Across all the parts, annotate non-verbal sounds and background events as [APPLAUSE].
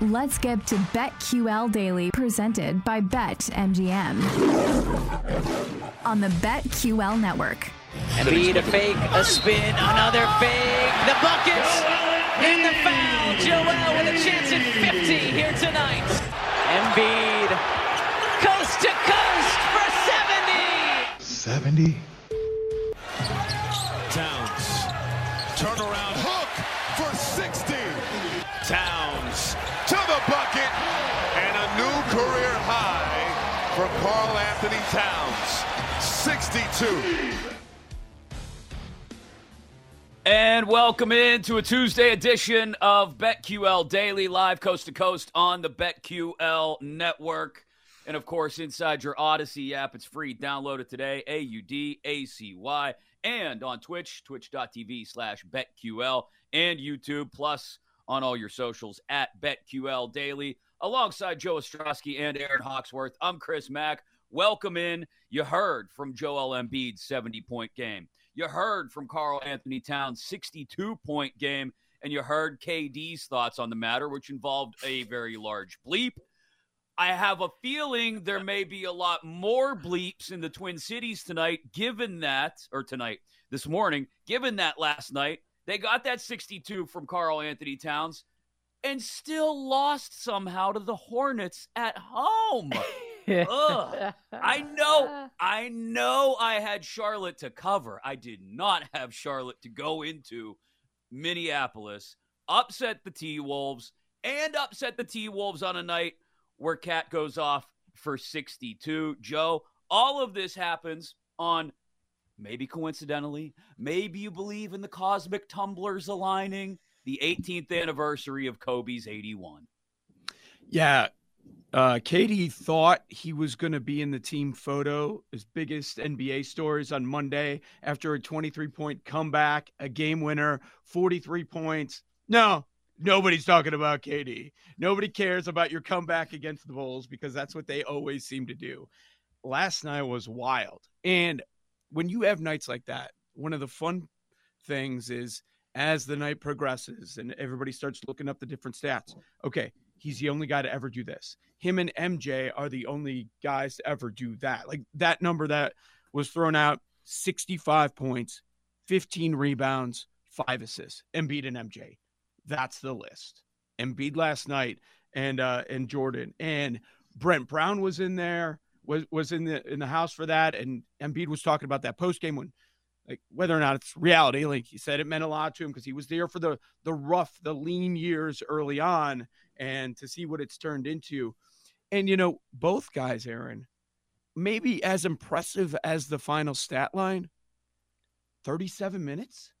Let's get to BetQL Daily, presented by BetMGM on the BetQL network. Embiid a fake, a spin, another fake, the buckets, and the foul. Joel with a chance at 50 here tonight. Embiid, coast to coast for 70. 70? Towns. Turnaround hook for 60. Towns to the bucket. And a new career for Karl-Anthony Towns. 62. And welcome into a Tuesday edition of BetQL Daily, live coast to coast on the BetQL network. And of course, inside your Audacy app, it's free. Download it today, A U D A C Y. And on Twitch, twitch.tv slash BetQL, and YouTube, plus on all your socials at BetQL Daily. Alongside Joe Ostrowski and Erin Hawksworth, I'm Chris Mack. Welcome in. You heard from Joel Embiid's 70 point game. You heard from Karl-Anthony Towns' 62 point game, and you heard KD's thoughts on the matter, which involved a very large bleep. I have a feeling there may be a lot more bleeps in the Twin Cities tonight, given that, or tonight, this morning, given that last night they got that 62 from Karl-Anthony Towns and still lost somehow to the Hornets at home. Ugh. I know, [LAUGHS] I know I had Charlotte to cover. I did not have Charlotte to go into Minneapolis, upset the T Wolves, and upset the T Wolves on a night where KAT goes off for 62. Joe, all of this happens on maybe coincidentally, maybe you believe in the cosmic tumblers aligning, the 18th anniversary of Kobe's 81. Yeah, uh, KD thought he was going to be in the team photo, his biggest NBA stories on Monday after a 23 point comeback, a game winner, 43 points. No, nobody's talking about KD. Nobody cares about your comeback against the Bulls because that's what they always seem to do. Last night was wild. And when you have nights like that, one of the fun things is as the night progresses and everybody starts looking up the different stats. Okay, he's the only guy to ever do this. Him and MJ are the only guys to ever do that. Like that number that was thrown out 65 points, 15 rebounds, five assists. Embiid and MJ. That's the list. Embiid last night and uh and Jordan and Brett Brown was in there was was in the in the house for that and Embiid was talking about that post game when like whether or not it's reality like he said it meant a lot to him because he was there for the the rough the lean years early on and to see what it's turned into. And you know both guys Erin maybe as impressive as the final stat line 37 minutes?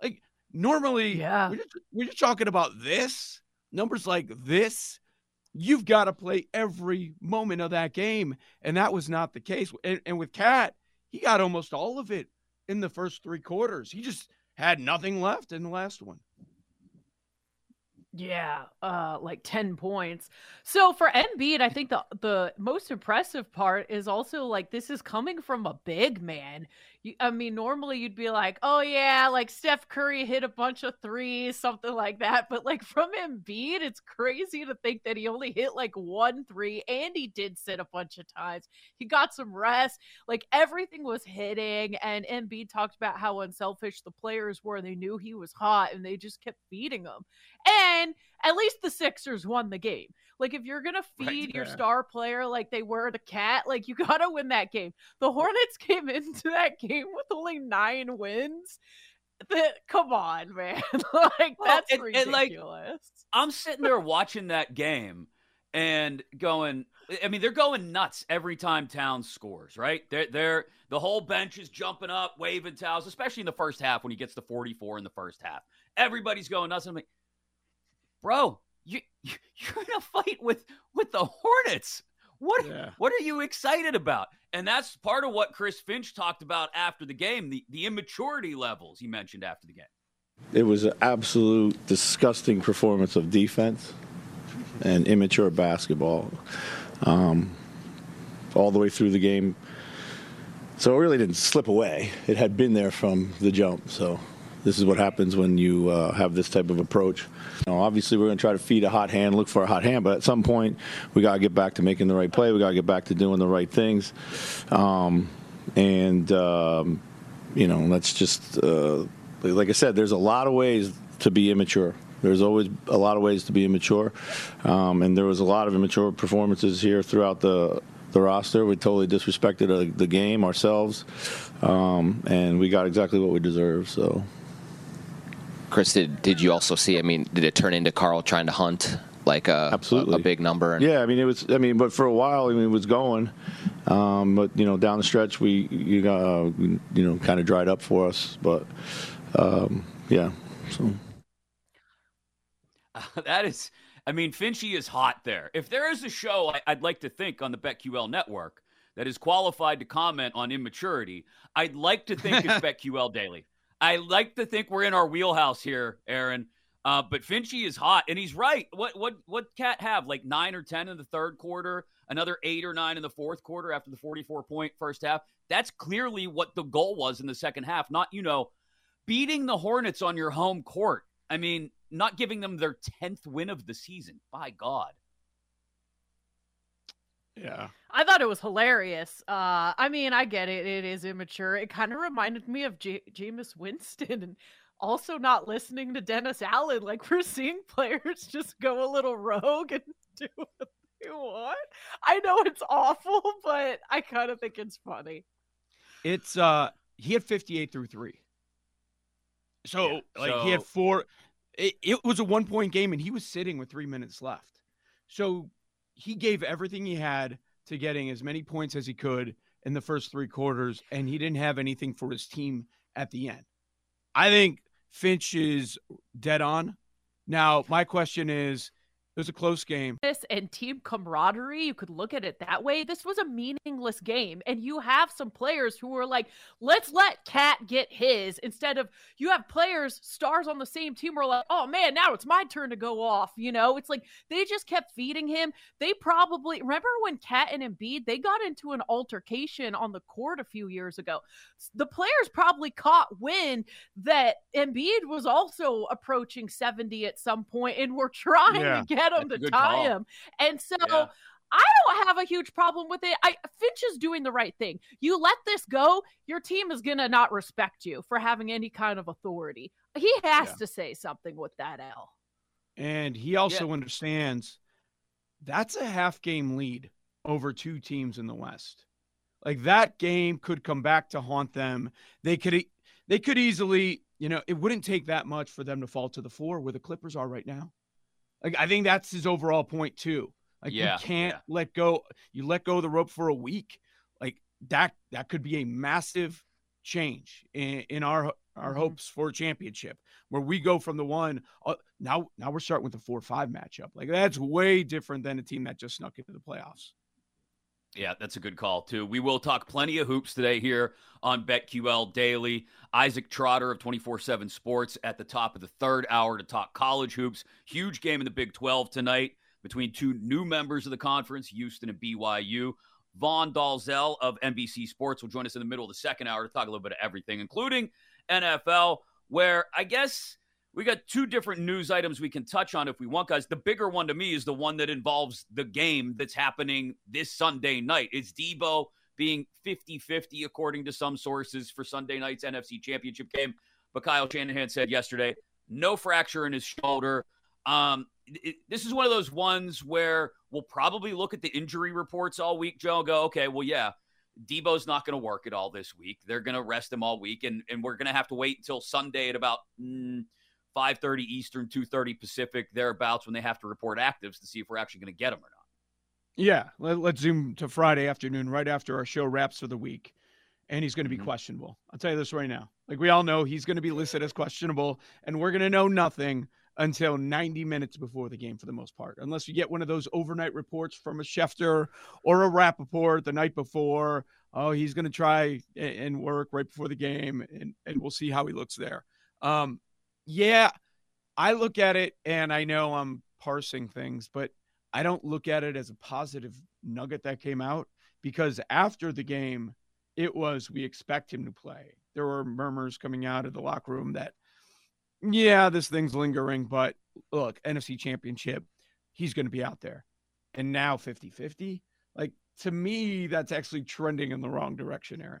Like normally yeah. we're just, we're just talking about this numbers like this. You've got to play every moment of that game and that was not the case. And, and with KAT he got almost all of it in the first three quarters he just had nothing left in the last one Yeah, uh, like ten points. So for Embiid, I think the the most impressive part is also like this is coming from a big man. You, I mean, normally you'd be like, oh yeah, like Steph Curry hit a bunch of threes, something like that. But like from Embiid, it's crazy to think that he only hit like one three, and he did sit a bunch of times. He got some rest. Like everything was hitting, and Embiid talked about how unselfish the players were. They knew he was hot, and they just kept feeding him. And at least the Sixers won the game. Like if you're gonna feed right, your star player like they were the cat, like you [LAUGHS] gotta win that game. The Hornets [LAUGHS] came into that game with only nine wins. That, come on, man. [LAUGHS] like well, that's and, ridiculous. And like, I'm sitting there watching that game and going I mean, they're going nuts every time Towns scores, right? They're, they're the whole bench is jumping up, waving towels, especially in the first half when he gets to 44 in the first half. Everybody's going nuts. I'm like, bro, [LAUGHS] you, you're in a fight with with the Hornets. What yeah. what are you excited about? And that's part of what Chris Finch talked about after the game, the, the immaturity levels he mentioned after the game. It was an absolute disgusting performance of defense and immature basketball um, all the way through the game. So it really didn't slip away. It had been there from the jump. So this is what happens when you uh, have this type of approach. You know, obviously, we're going to try to feed a hot hand, look for a hot hand, but at some point, we got to get back to making the right play. We got to get back to doing the right things. Um, and, um, you know, that's just, uh, like I said, there's a lot of ways to be immature. There's always a lot of ways to be immature, um, and there was a lot of immature performances here throughout the the roster. We totally disrespected uh, the game ourselves, um, and we got exactly what we deserve. So, Chris, did did you also see? I mean, did it turn into Karl trying to hunt like a absolutely a, a big number? And- yeah, I mean it was. I mean, but for a while, I mean, it was going. Um, but you know, down the stretch, we you got uh, you know kind of dried up for us. But um, yeah, so. [LAUGHS] that is, I mean, Finchy is hot there. If there is a show I, would like to think on the BetQL network that is qualified to comment on immaturity, I'd like to think it's [LAUGHS] BetQL Daily. I like to think we're in our wheelhouse here, Erin. Uh, but Finchy is hot, and he's right. What what what KAT have like nine or ten in the third quarter, another eight or nine in the fourth quarter after the forty-four point first half. That's clearly what the goal was in the second half. Not you know beating the Hornets on your home court. I mean, not giving them their 10th win of the season. By God. Yeah. I thought it was hilarious. Uh, I mean, I get it. It is immature. It kind of reminded me of J- Jameis Winston and also not listening to Dennis Allen. Like, we're seeing players [LAUGHS] just go a little rogue and [LAUGHS] do what they want. I know it's awful, but I kind of think it's funny. It's, uh, he had 58 through three. So, yeah, like, so... he had four it, it was a one point game and he was sitting with three minutes left. So he gave everything he had to getting as many points as he could in the first three quarters, and he didn't have anything for his team at the end. I think Finch is dead on. Now, my question is it was a close game. This and team camaraderie, you could look at it that way. This was a meaningless game. And you have some players who were like, let's let KAT get his instead of you have players, stars on the same team were like, oh man, now it's my turn to go off. You know, it's like they just kept feeding him. They probably remember when KAT and Embiid they got into an altercation on the court a few years ago. The players probably caught wind that Embiid was also approaching 70 at some point and were trying yeah. to get get him That's to tie call. him. And so yeah. I don't have a huge problem with it. I Finch is doing the right thing. You let this go, your team is gonna not respect you for having any kind of authority. He has yeah. to say something with that L. And he also yeah. understands that's a half game lead over two teams in the West. Like that game could come back to haunt them. They could they could easily, you know, it wouldn't take that much for them to fall to the floor where the Clippers are right now. Like I think that's his overall point too. Like yeah, you can't yeah. let go. You let go of the rope for a week. Like that that could be a massive change in, in our our mm-hmm. hopes for a championship where we go from the one uh, now now we're starting with the four five matchup like that's way different than a team that just snuck into the playoffs yeah, that's a good call, too. We will talk plenty of hoops today here on BetQL Daily. Isaac Trotter of 24 7 Sports at the top of the third hour to talk college hoops. Huge game in the Big 12 tonight between two new members of the conference, Houston and BYU. Vaughn Dalzell of NBC Sports will join us in the middle of the second hour to talk a little bit of everything, including NFL, where I guess we got two different news items we can touch on if we want, guys. The bigger one to me is the one that involves the game that's happening this Sunday night. It's Deebo being 50 50, according to some sources, for Sunday night's NFC Championship game. But Kyle Shanahan said yesterday, no fracture in his shoulder. Um, it, this is one of those ones where we'll probably look at the injury reports all week, Joe, go, okay, well, yeah, Deebo's not going to work at all this week. They're going to rest him all week, and, and we're going to have to wait until Sunday at about mm, 5.30 Eastern, 2.30 Pacific, thereabouts, when they have to report actives to see if we're actually going to get them or not. Yeah, let, us zoom to Friday afternoon, right after our show wraps for the week, and he's going to be mm-hmm. questionable. I'll tell you this right now. Like we all know, he's going to be listed as questionable, and we're going to know nothing – until 90 minutes before the game for the most part, unless you get one of those overnight reports from a Schefter or a Rapoport the night before. Oh, he's going to try and work right before the game, and, and we'll see how he looks there. Um, yeah, I look at it and I know I'm parsing things, but I don't look at it as a positive nugget that came out because after the game, it was we expect him to play. There were murmurs coming out of the locker room that yeah, this thing's lingering, but look, NFC championship, he's going to be out there. And now 50 50. Like, to me, that's actually trending in the wrong direction, Erin.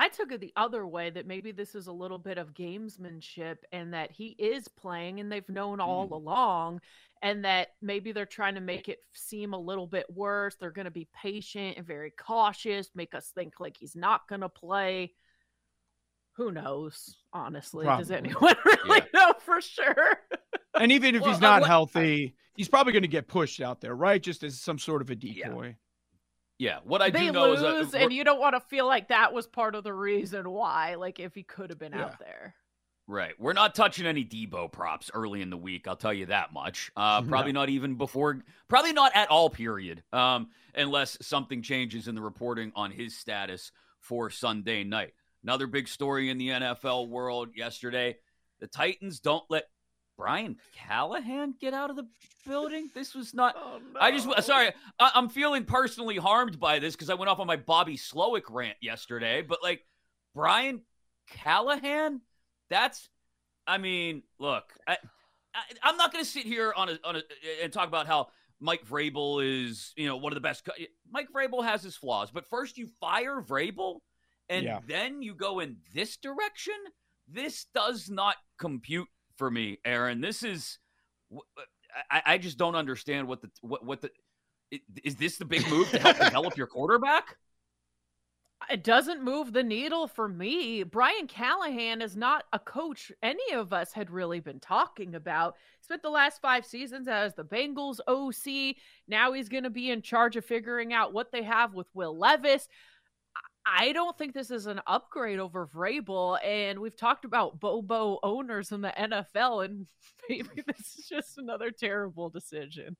I took it the other way that maybe this is a little bit of gamesmanship and that he is playing and they've known all mm. along and that maybe they're trying to make it seem a little bit worse. They're going to be patient and very cautious, make us think like he's not going to play. Who knows? Honestly, probably. does anyone [LAUGHS] really yeah. know for sure? and even if well, he's not uh, healthy, he's probably going to get pushed out there, right? Just as some sort of a decoy. Yeah. Yeah, what I they do know lose, is, uh, and you don't want to feel like that was part of the reason why. Like if he could have been yeah. out there. Right. We're not touching any Deebo props early in the week. I'll tell you that much. Uh, [LAUGHS] probably not even before. Probably not at all. Period. Um, unless something changes in the reporting on his status for Sunday night. Another big story in the NFL world yesterday. The Titans don't let Brian Callahan get out of the building? This was not. Oh, no. I just sorry. I, am feeling personally harmed by this because I went off on my Bobby Slowik rant yesterday. But like Brian Callahan, that's. I mean, look, I, I am not going to sit here on a on a and talk about how Mike Vrabel is you know one of the best. Mike Vrabel has his flaws, but first you fire Vrabel, and yeah. then you go in this direction. This does not compute for me, Erin. This is uh, I, I just don't understand what the what what the is this the big move to help [LAUGHS] develop your quarterback? It doesn't move the needle for me. Brian Callahan is not a coach any of us had really been talking about. Spent the last five seasons as the Bengals OC. Now he's going to be in charge of figuring out what they have with Will Levis. I don't think this is an upgrade over Vrabel. And we've talked about Bobo owners in the NFL, and [LAUGHS] maybe this is just another terrible decision.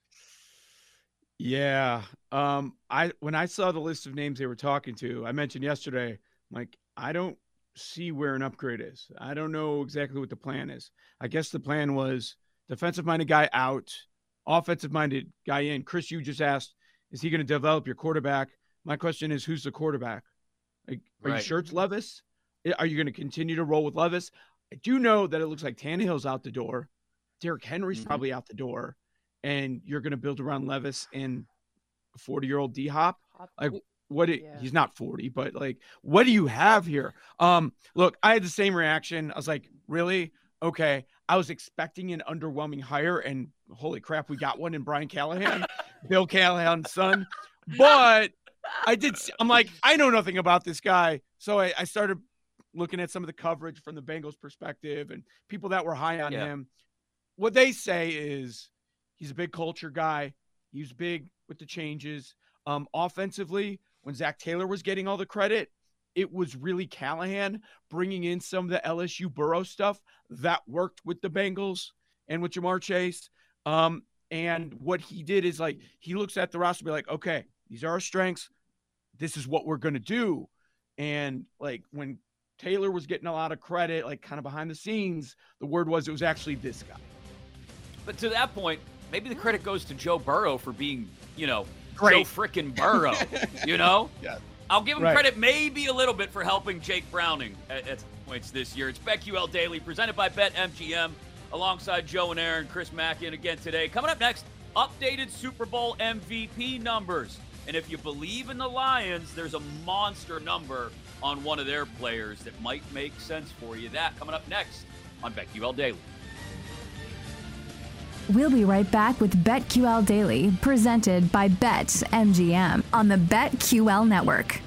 Yeah. Um, I when I saw the list of names they were talking to, I mentioned yesterday, like, I don't see where an upgrade is. I don't know exactly what the plan is. I guess the plan was defensive minded guy out, offensive minded guy in. Chris, you just asked, is he going to develop your quarterback? My question is, who's the quarterback? Are right. you sure it's Levis? Are you going to continue to roll with Levis? I do know that it looks like Tannehill's out the door. Derrick Henry's Mm-hmm. probably out the door, and you're going to build around Levis and 40 year old D Hop. Like, what? It, He's not 40, but like, what do you have here? Um, look, I had the same reaction. I was like, really? Okay. I was expecting an underwhelming hire, and holy crap, we got one in Brian Callahan, [LAUGHS] Bill Callahan's son. But I did. I'm like, I know nothing about this guy, so I, I started looking at some of the coverage from the Bengals' perspective and people that were high on Yeah. him. What they say is he's a big culture guy. He was big with the changes. Um, offensively, when Zac Taylor was getting all the credit, it was really Callahan bringing in some of the LSU Burrow stuff that worked with the Bengals and with Ja'Marr Chase. Um, and what he did is like he looks at the roster, and be like, okay, these are our strengths. This is what we're gonna do. And like when Taylor was getting a lot of credit, like kind of behind the scenes, the word was it was actually this guy. But to that point, maybe the credit goes to Joe Burrow for being, you know, Great. Joe frickin' Burrow. [LAUGHS] you know? Yeah. I'll give him Right. credit maybe a little bit for helping Jake Browning at, at points this year. It's BetQL Daily presented by BetMGM alongside Joe and Erin, Chris Mackin again today. Coming up next, updated Super Bowl MVP numbers. And if you believe in the Lions, there's a monster number on one of their players that might make sense for you. That coming up next on BetQL Daily. We'll be right back with BetQL Daily, presented by BetMGM on the BetQL network.